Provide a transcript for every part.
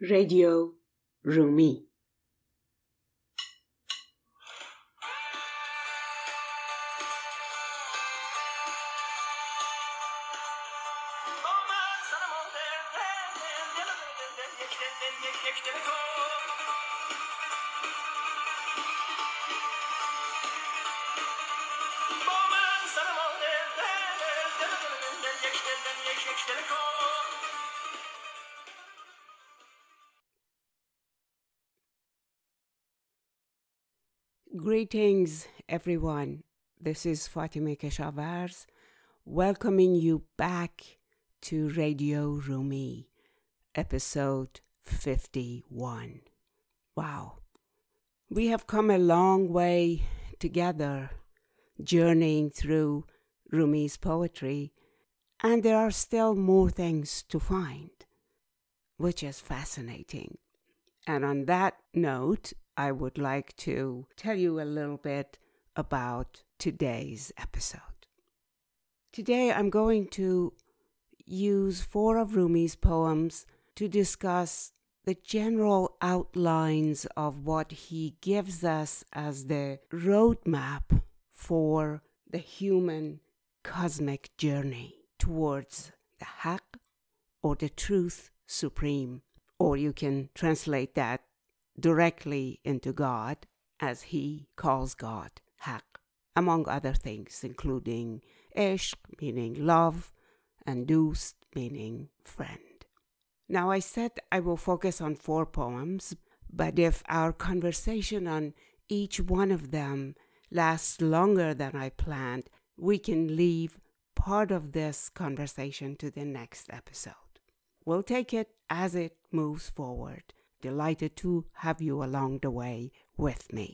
Radio Rumi Greetings, everyone. This is Fatima Keshavarz welcoming you back to Radio Rumi, episode 51. Wow. We have come a long way together, journeying through Rumi's poetry, and there are still more things to find, which is fascinating. And on that note, I would like to tell you a little bit about today's episode. Today I'm going to use four of Rumi's poems to discuss the general outlines of what he gives us as the roadmap for the human cosmic journey towards the Haq or the truth supreme. Or you can translate that directly into God as he calls God Haq, among other things, including Ishq, meaning love, and Dust, meaning friend. Now, I said I will focus on four poems, but if our conversation on each one of them lasts longer than I planned, we can leave part of this conversation to the next episode. We'll take it as it moves forward delighted to have you along the way with me.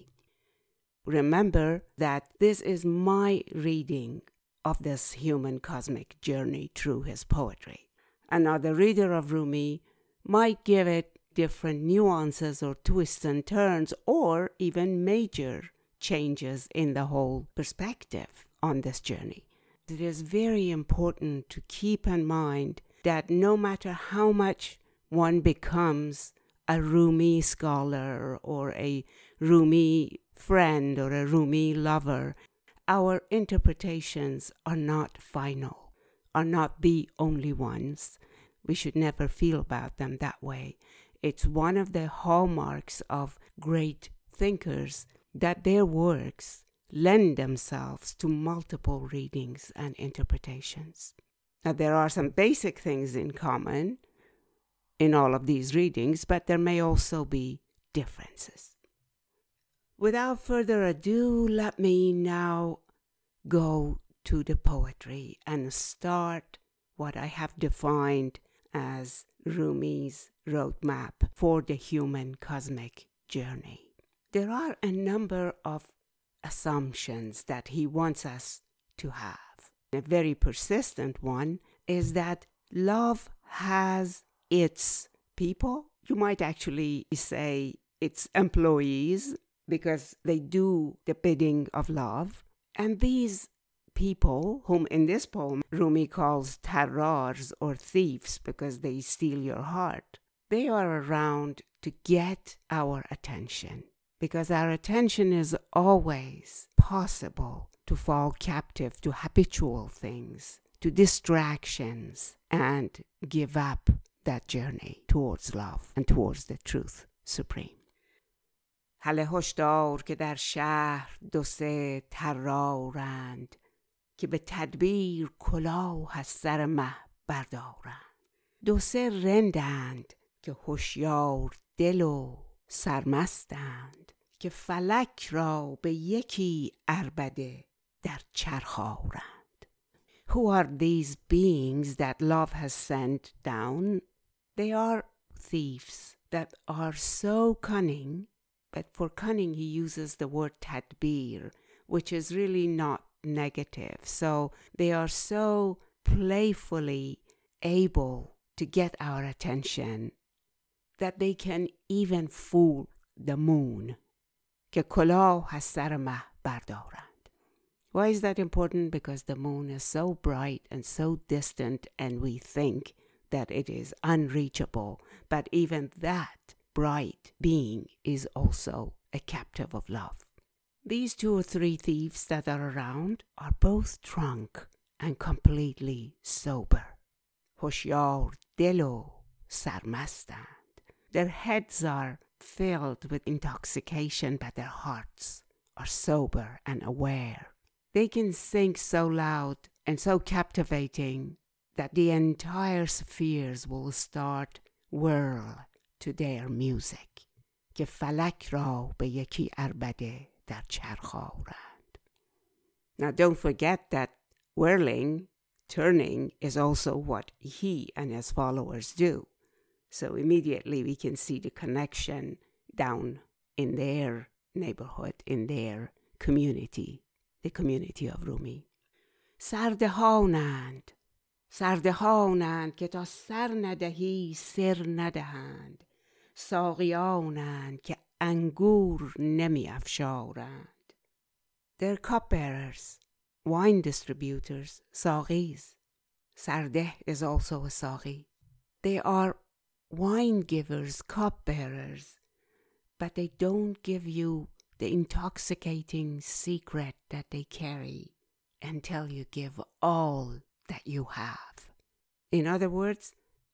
Remember that this is my reading of this human cosmic journey through his poetry. Another reader of Rumi might give it different nuances or twists and turns, or even major changes in the whole perspective on this journey. It is very important to keep in mind that no matter how much one becomes a Rumi scholar or a Rumi friend or a Rumi lover, our interpretations are not final, are not the only ones. We should never feel about them that way. It's one of the hallmarks of great thinkers that their works lend themselves to multiple readings and interpretations. Now, there are some basic things in common in all of these readings, but there may also be differences. Without further ado, let me now go to the poetry and start what I have defined as Rumi's roadmap for the human cosmic journey. There are a number of assumptions that he wants us to have. A very persistent one is that love has its people. You might actually say its employees because they do the bidding of love. And these people, whom in this poem Rumi calls tarrars or thieves because they steal your heart, they are around to get our attention because our attention is always possible to fall captive to habitual things, to distractions, and give up that journey towards love and towards the truth supreme. هله هشدار که در شهر دو سه ترارند که به تدبیر کلاه از سر مه بردارند دو سه رندند که هوشیار دل و سرمستند که فلک را به یکی اربده در چرخ آورند Who are these beings that love has sent down They are thieves that are so cunning, but for cunning he uses the word tadbir, which is really not negative. So they are so playfully able to get our attention that they can even fool the moon. که کلاه از سر مه بردارند. Why is that important? Because the moon is so bright and so distant, and we think that it is unreachable, but even that bright being is also a captive of love. These two or three thieves that are around are both drunk and completely sober. هوشیار دل و سرمستند. Their heads are filled with intoxication, but their hearts are sober and aware. They can sing so loud and so captivating that the entire spheres will start whirl to their music که فلک را به یکی اربده در چرخ آورند. Now don't forget that whirling, turning is also what he and his followers do. So immediately we can see the connection down in their neighborhood, in their community, the community of Rumi. سردهانند سردهانند که تا سر ندهی سر ندهند ساقیانند که انگور نمی افشارند They're cupbearers, wine distributors, saqis. Sardeh is also a saqi. They are wine givers, cupbearers, but they don't give you the intoxicating secret that they carry until you give all that you have. In other words,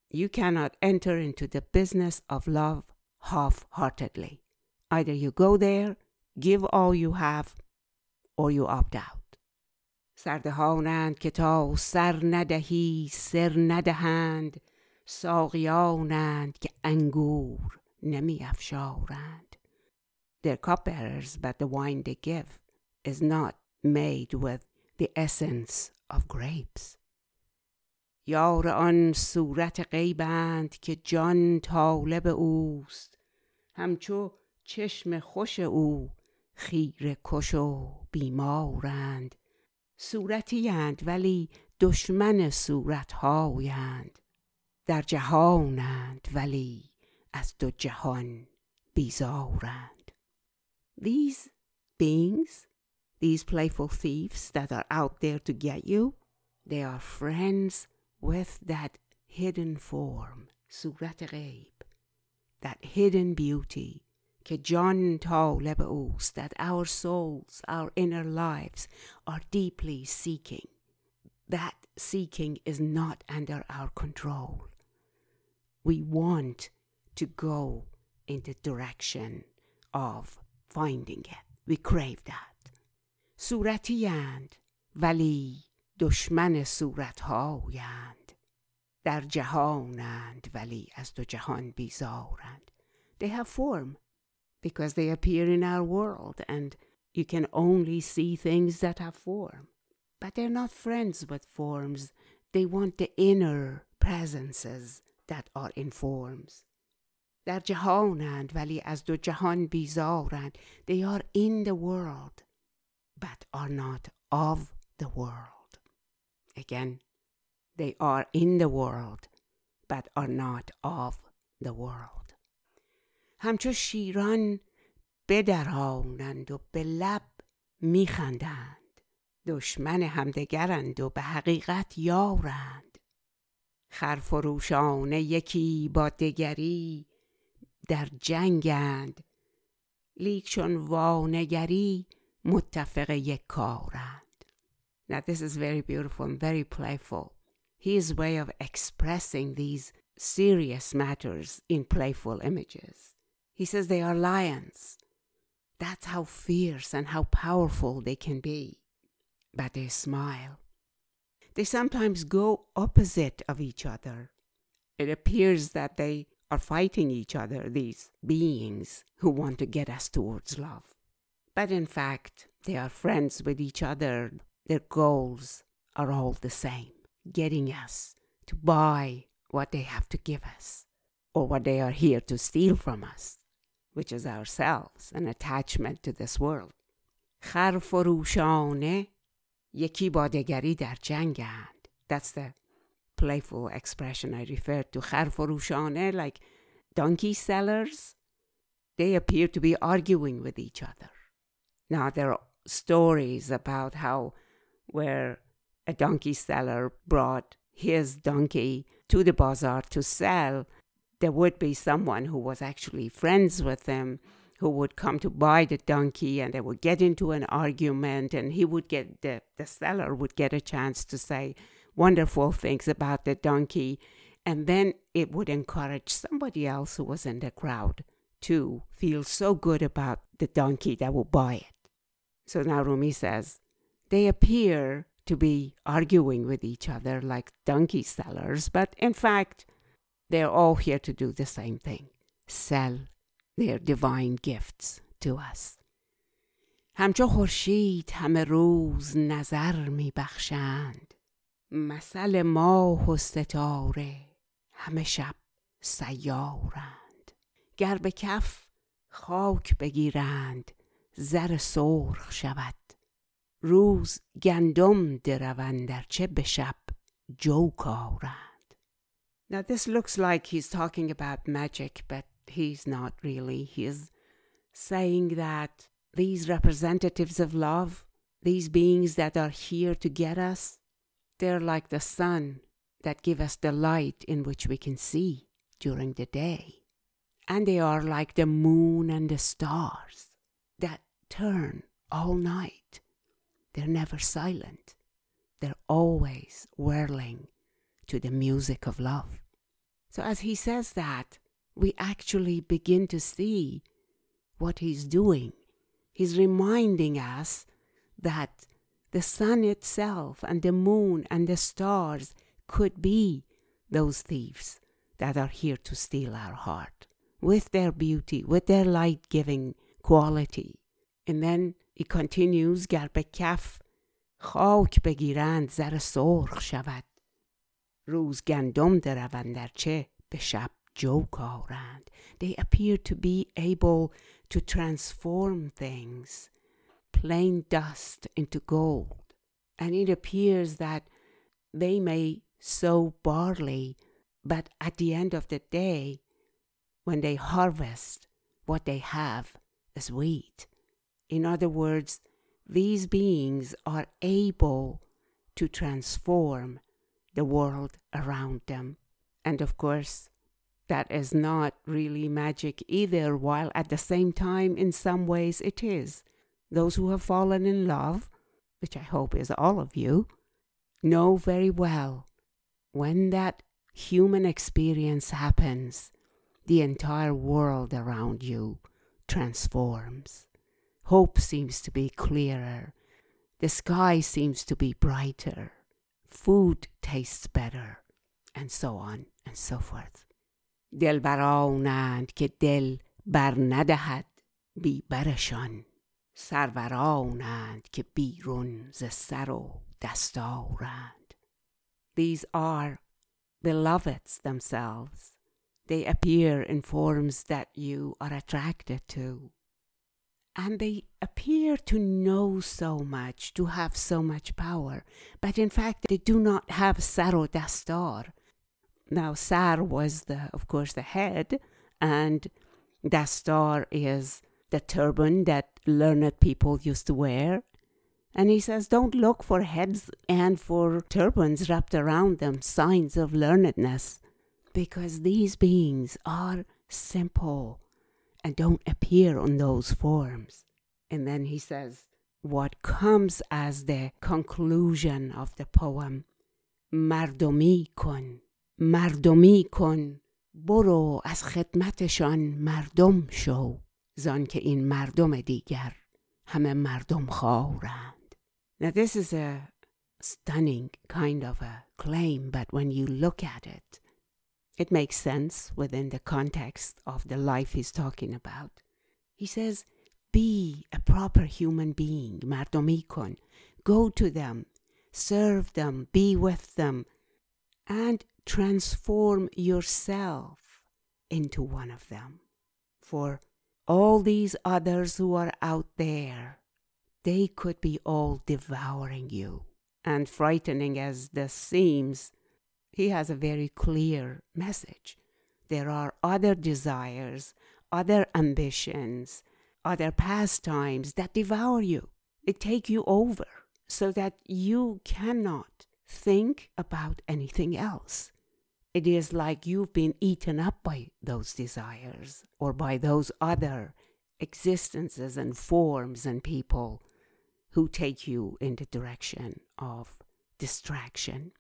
you cannot enter into the business of love half heartedly. Either you go there, give all you have, or you opt out. سردهانند که تا سر ندهی سر ندهند ساقیانند که انگور نمی افشارند They're cupbearers, but the wine they give is not made with the essence of grapes. یار آن صورت غیبند که جان طالب اوست. همچو چشم خوش او خیر کش و بیمارند. صورتیند ولی دشمن صورتهایند. در جهانند ولی از دو جهان بیزارند. These beings, these playful thieves that are out there to get you, they are friends with that hidden form, صورت غیب, that hidden beauty, که جان طالب اوست, that our souls, our inner lives are deeply seeking. That seeking is not under our control. We want to go in the direction of finding it. We crave that. صورتیند ولی دشمن صورتهایند در جهانند ولی از دو جهان بیزارند They have form because they appear in our world and you can only see things that have form. But they're not friends with forms. They want the inner presences that are in forms. در جهانند ولی از دو جهان بیزارند. They are in the world but are not of the world. Again, they are in the world, but are not of the world. همچو شیران بدرانند و به لب میخندند دشمن همدگرند و به حقیقت یارند خرفروشانه یکی با دگری در جنگند لیک چون وانگری متفق یک کارند Now, this is very beautiful and very playful. His way of expressing these serious matters in playful images. He says they are lions. That's how fierce and how powerful they can be. But they smile. They sometimes go opposite of each other. It appears that they are fighting each other, these beings who want to get us towards love. But in fact, they are friends with each other their goals are all the same getting us to buy what they have to give us or what they are here to steal from us, which is ourselves, an attachment to this world. خر فروشانه یکی با دگری در جنگند. That's the playful expression I referred to. خر فروشانه, like donkey sellers, they appear to be arguing with each other. Now, there are stories about how where a donkey seller brought his donkey to the bazaar to sell, there would be someone who was actually friends with him who would come to buy the donkey and they would get into an argument and he would get the, the seller would get a chance to say wonderful things about the donkey. And then it would encourage somebody else who was in the crowd to feel so good about the donkey that will buy it. So now rumi says they appear to be arguing with each other like donkey sellers but in fact they're all here to do the same thing sell their divine gifts to us. همچو خورشید همه روز نظر می بخشند مثل ماه و ستاره همه شب سیارند گر به کف خاک بگیرند زر سرخ شود روز گندم دروند در چه به شب جو کارند Now this looks like he's talking about magic, but he's not really. He's saying that these representatives of love, these beings that are here to get us, they're like the sun that give us the light in which we can see during the day. And they are like the moon and the stars that turn all night. They're never silent. They're always whirling to the music of love. So as he says that, we actually begin to see what he's doing. He's reminding us that the sun itself and the moon and the stars could be those thieves that are here to steal our heart with their beauty, with their light giving quality. And then he continues, گر به کف خاک بگیرند زر سرخ شود روز گندم دروند در چه به شب Jokarand. They appear to be able to transform things, plain dust into gold. And it appears that they may sow barley, but at the end of the day, when they harvest, what they have is wheat. In other words, these beings are able to transform the world around them. And of course, that is not really magic either, while at the same time, in some ways, it is. Those who have fallen in love, which I hope is all of you, know very well when that human experience happens, the entire world around you transforms. Hope seems to be clearer. The sky seems to be brighter. Food tastes better. And so on and so forth. دلبرانند که دل بر ندهد بی برشان سرورانند که بیرون ز سر و دستارند These are beloveds themselves. They appear in forms that you are attracted to. And they appear to know so much, to have so much power, but in fact they do not have saro dastar. Now, Sar was the, of course, the head, and Dastar is the turban that learned people used to wear. And he says, don't look for heads and for turbans wrapped around them, signs of learnedness, because these beings are simple and don't appear on those forms. And then he says, what comes as the conclusion of the poem, Mardomi kun, مردمی کن برو از خدمتشان مردم شو زان که این مردم دیگر همه مردم خواهرند Now this is a stunning kind of a claim but when you look at it it makes sense within the context of the life he's talking about. He says, be a proper human being, mardomi kon. Go to them, serve them, be with them, and transform yourself into one of them. For all these others who are out there, they could be all devouring you. And frightening as this seems, he has a very clear message. There are other desires, other ambitions, other pastimes that devour you. They take you over so that you cannot think about anything else. It is like you've been eaten up by those desires or by those other existences and forms and people who take you in the direction of distraction.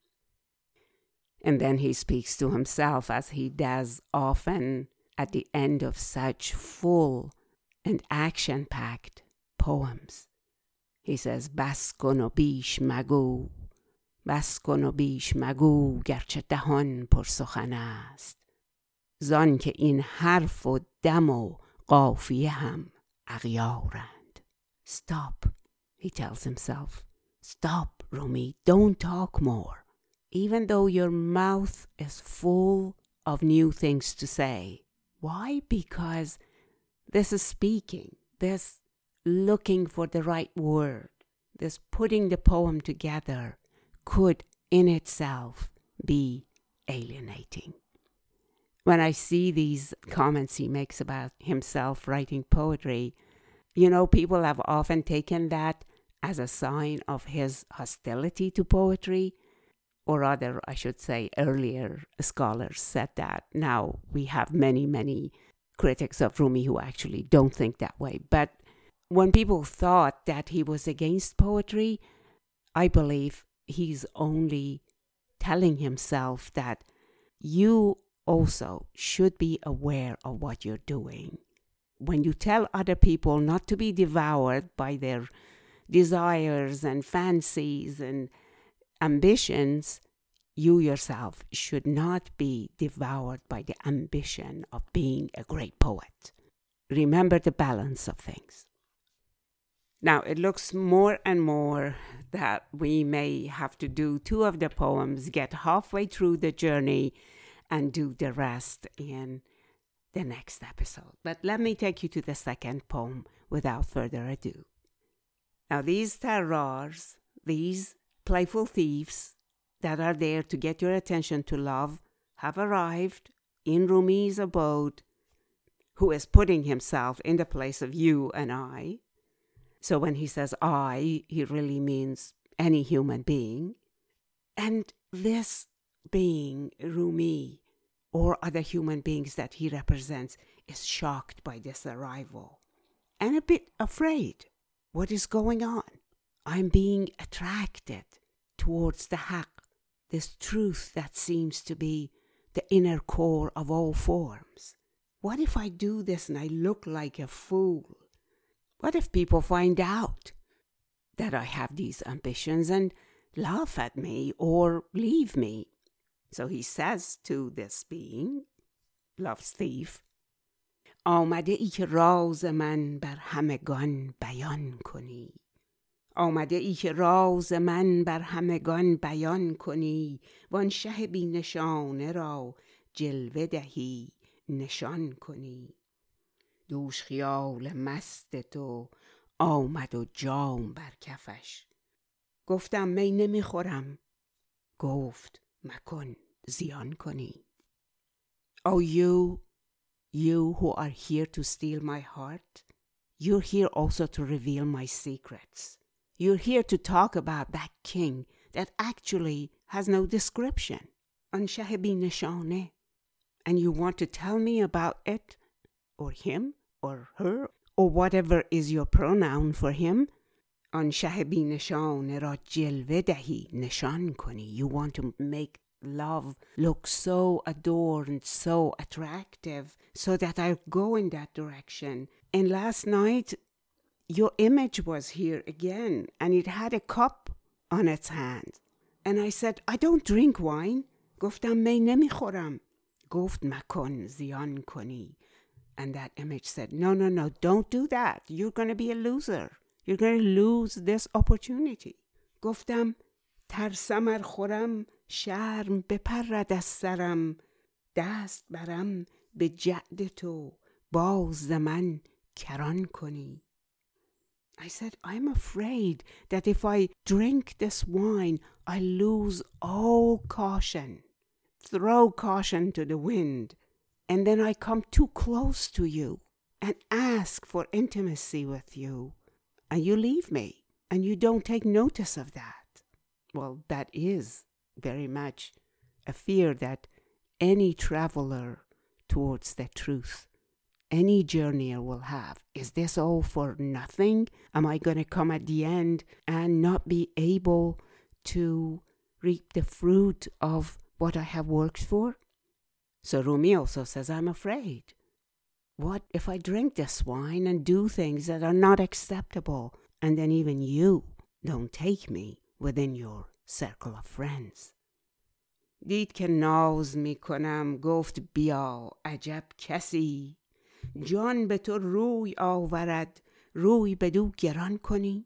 And then he speaks to himself as he does often at the end of such full and action packed poems. He says, بس کن و بیش مگو بس کن و بیش مگو گرچه دهان پرسخن است زان که این حرف و دم و قافیه هم اغیارند Stop, he tells himself. Stop, Rumi, don't talk more. Even though your mouth is full of new things to say. Why? Because this is speaking, this looking for the right word, this putting the poem together could in itself be alienating. When I see these comments he makes about himself writing poetry, you know, people have often taken that as a sign of his hostility to poetry, or rather, I should say, earlier scholars said that. Now we have many, many critics of Rumi who actually don't think that way. But when people thought that he was against poetry, I believe he's only telling himself that you also should be aware of what you're doing. When you tell other people not to be devoured by their desires and fancies and ambitions, you yourself should not be devoured by the ambition of being a great poet. Remember the balance of things. Now, it looks more and more that we may have to do two of the poems, get halfway through the journey, and do the rest in the next episode. But let me take you to the second poem without further ado. Now, these tarrars, these playful thieves that are there to get your attention to love, have arrived in Rumi's abode, who is putting himself in the place of you and I so when he says I, he really means any human being. And this being, Rumi, or other human beings that he represents, is shocked by this arrival and a bit afraid. What is going on? I'm being attracted towards the haq, this truth that seems to be the inner core of all forms. What if I do this and I look like a fool? What if people find out that I have these ambitions and laugh at me or leave me? So he says to this being, love's thief, آمده ای که راز من بر همگان بیان کنی آمده ای که راز من بر همگان بیان کنی وان شه بی نشانه را جلوه دهی نشان کنی. دوش خیال مست تو آمد و جام بر کفش. گفتم می نمی‌خورم. گفت مکن زیان کنی. Oh you, you who are here to steal my heart, you're here also to reveal my secrets. You're here to talk about that king that actually has no description. Anshahe bin nishane. And you want to tell me about it, or him, or her, or whatever is your pronoun for him? Anshahe bin nishane ra jilve dahi, kuni. You want to make love look so adorned, so attractive, so that I go in that direction. And last night your image was here again and it had a cup on its hand and I said I don't drink wine گفتم می نمیخورم گفت مکن زیان کنی and that image said, No, no, no, don't do that. You're going to be a loser. You're going to lose this opportunity. گفتم ترسم ار خورم شرم بپرد از سرم دست برم به جعد تو باز من کران کنی I said, I'm afraid that if I drink this wine, I lose all caution. Throw caution to the wind and then I come too close to you and ask for intimacy with you, and you leave me and you don't take notice of that. well, that is very much a fear that any traveler towards the truth, any journeyer will have. Is this all for nothing? Am I going to come at the end and not be able to reap the fruit of what I have worked for? So Rumi also says, I'm afraid. What if I drink this wine and do things that are not acceptable, and then even you don't take me within your circle of friends? دید که ناز می کنم گفت بیا عجب کسی جان به تو روی آورد روی به دو گران کنی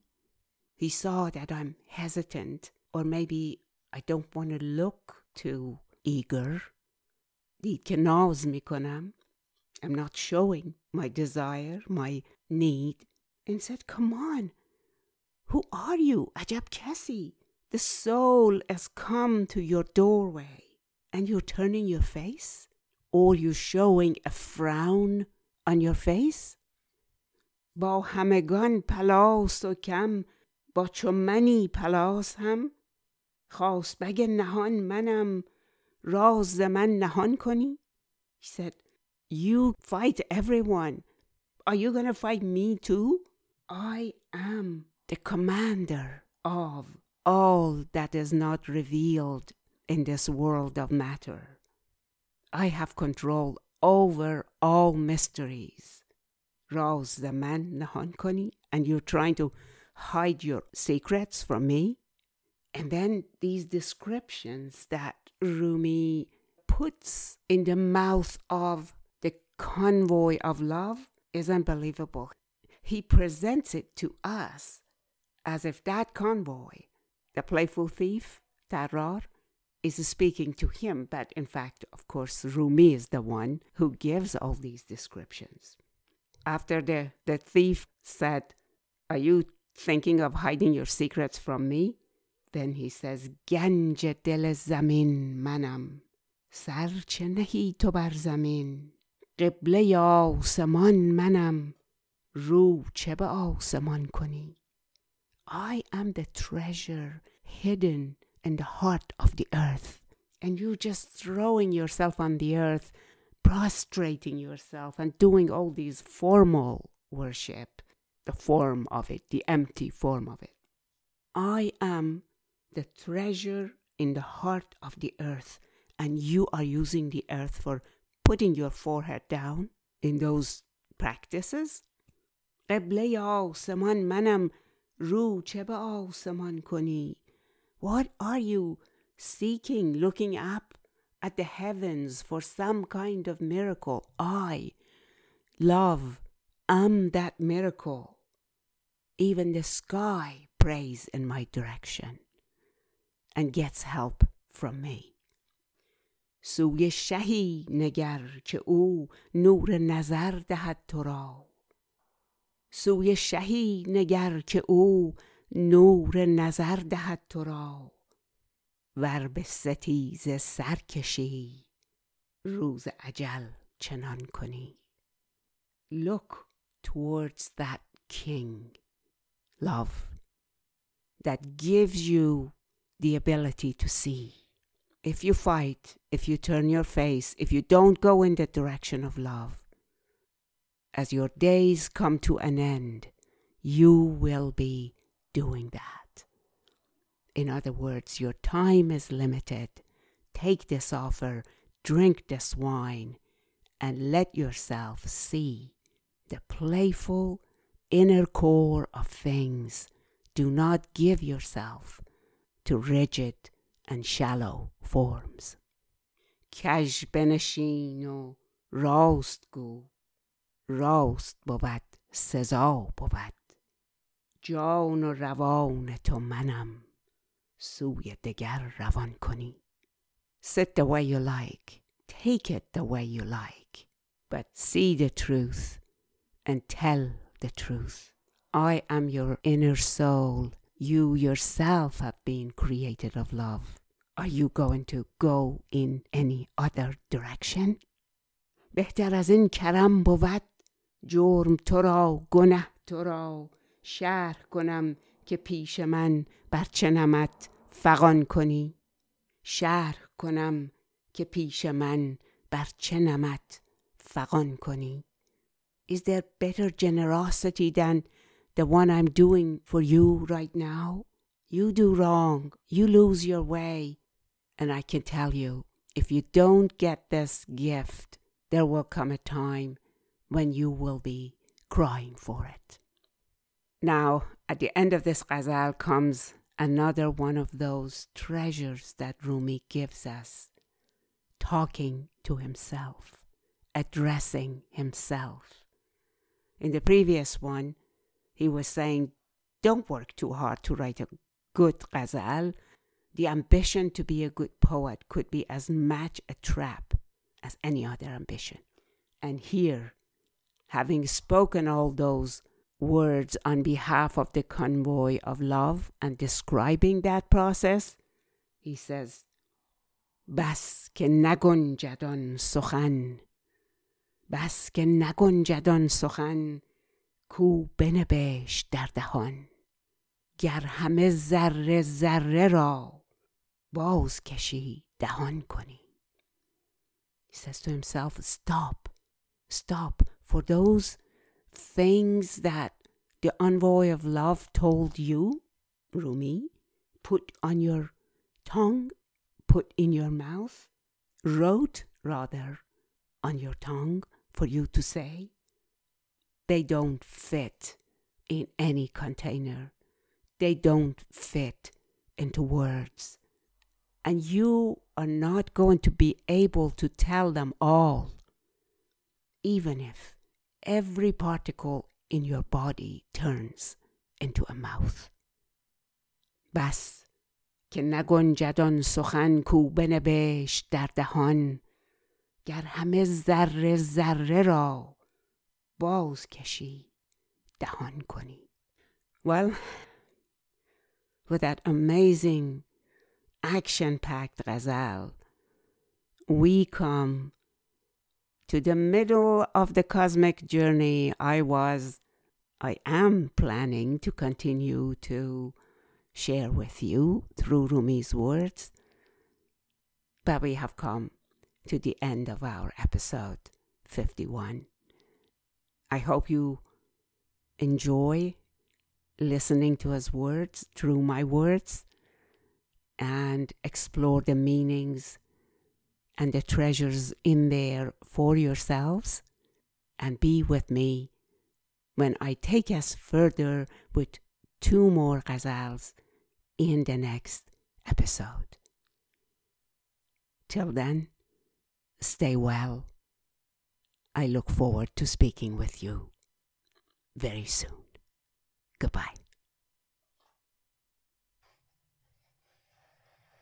He saw that I'm hesitant or maybe I don't want to look too eager دید که ناز می کنم I'm not showing my desire, my need and said come on who are you عجب کسی The soul has come to your doorway and you're turning your face? Or you're showing a frown on your face? با همگان پلاس و کم با چو منی پلاس هم خواست بگ نهان منم راز من نهان کنی He said, you fight everyone. Are you going to fight me too? I am the commander of all that is not revealed in this world of matter. I have control over all mysteries. Rouse the man nahankoni, and you're trying to hide your secrets from me? And then these descriptions that Rumi puts in the mouth of the convoy of love is unbelievable. He presents it to us as if that convoy the playful thief, Tarar, is speaking to him, but in fact, of course, Rumi is the one who gives all these descriptions. After the, the thief said, Are you thinking of hiding your secrets from me? Then he says, Ganj dil zamin manam, sar che nahi to bar zamin, قبله آسمان منم رو چه به آسمان کنی I am the treasure hidden in the heart of the earth. And you just throwing yourself on the earth, prostrating yourself, and doing all these formal worship, the form of it, the empty form of it. I am the treasure in the heart of the earth, and you are using the earth for putting your forehead down in those practices. قبله آسمان منم رو چه به آسمان کنی What are you seeking, looking up at the heavens for some kind of miracle? I, love, am that miracle. Even the sky prays in my direction and gets help from me. سوی شهی نگر که او نور نظر دهد تو را سوی شهی نگر که او نور نظر دهد تو را ور به ستیز سرکشی روز اجل چنان کنی Look towards that king, love, that gives you the ability to see. If you fight, if you turn your face, if you don't go in the direction of love, as your days come to an end, you will be doing that. In other words, your time is limited. Take this offer, drink this wine, and let yourself see the playful inner core of things. Do not give yourself to rigid and shallow forms. کژ بنشین و راست گو راست بود سزا بود جان و روان تو منم سوی دگر روان کنی Sit the way you like, take it the way you like, but see the truth and tell the truth. I am your inner soul. You yourself have been created of love. Are you going to go in any other direction? بهتر از این کرم بود جرم تو را گنه تو را شرح کنم که پیش من بر چه نمت فغان کنی شرح کنم که پیش من بر چه نمت فغان کنی Is there better generosity than the one I'm doing for you right now? You do wrong, you lose your way, and I can tell you, if you don't get this gift, there will come a time when you will be crying for it. Now, at the end of this ghazal comes another one of those treasures that Rumi gives us talking to himself, addressing himself. In the previous one, he was saying, Don't work too hard to write a good ghazal. The ambition to be a good poet could be as much a trap as any other ambition. And here, having spoken all those words on behalf of the convoy of love and describing that process, he says, بس که نگنجد آن سخن بس که نگنجد آن سخن کو بنبشت در دهان گر همه ذره ذره را باز کشی دهان کنی He says to himself, stop, stop for those things that the envoy of love told you, Rumi, put on your tongue, put in your mouth, wrote rather on your tongue for you to say. They don't fit in any container. They don't fit into words. And you are not going to be able to tell them all, even if every particle in your body turns into a mouth. بس که نگنجد آن سخن کو بنبشت در دهان گر همه ذره ذره را باز کشی دهان کنی Well, with that amazing action-packed ghazal, we come to the middle of the cosmic journey I was, I am planning to continue to share with you through Rumi's words. But we have come to the end of our episode 51. I hope you enjoy listening to his words through my words and explore the meanings and the treasures in there for yourselves and be with me when I take us further with two more ghazals in the next episode. Till then, stay well. I look forward to speaking with you very soon. Goodbye.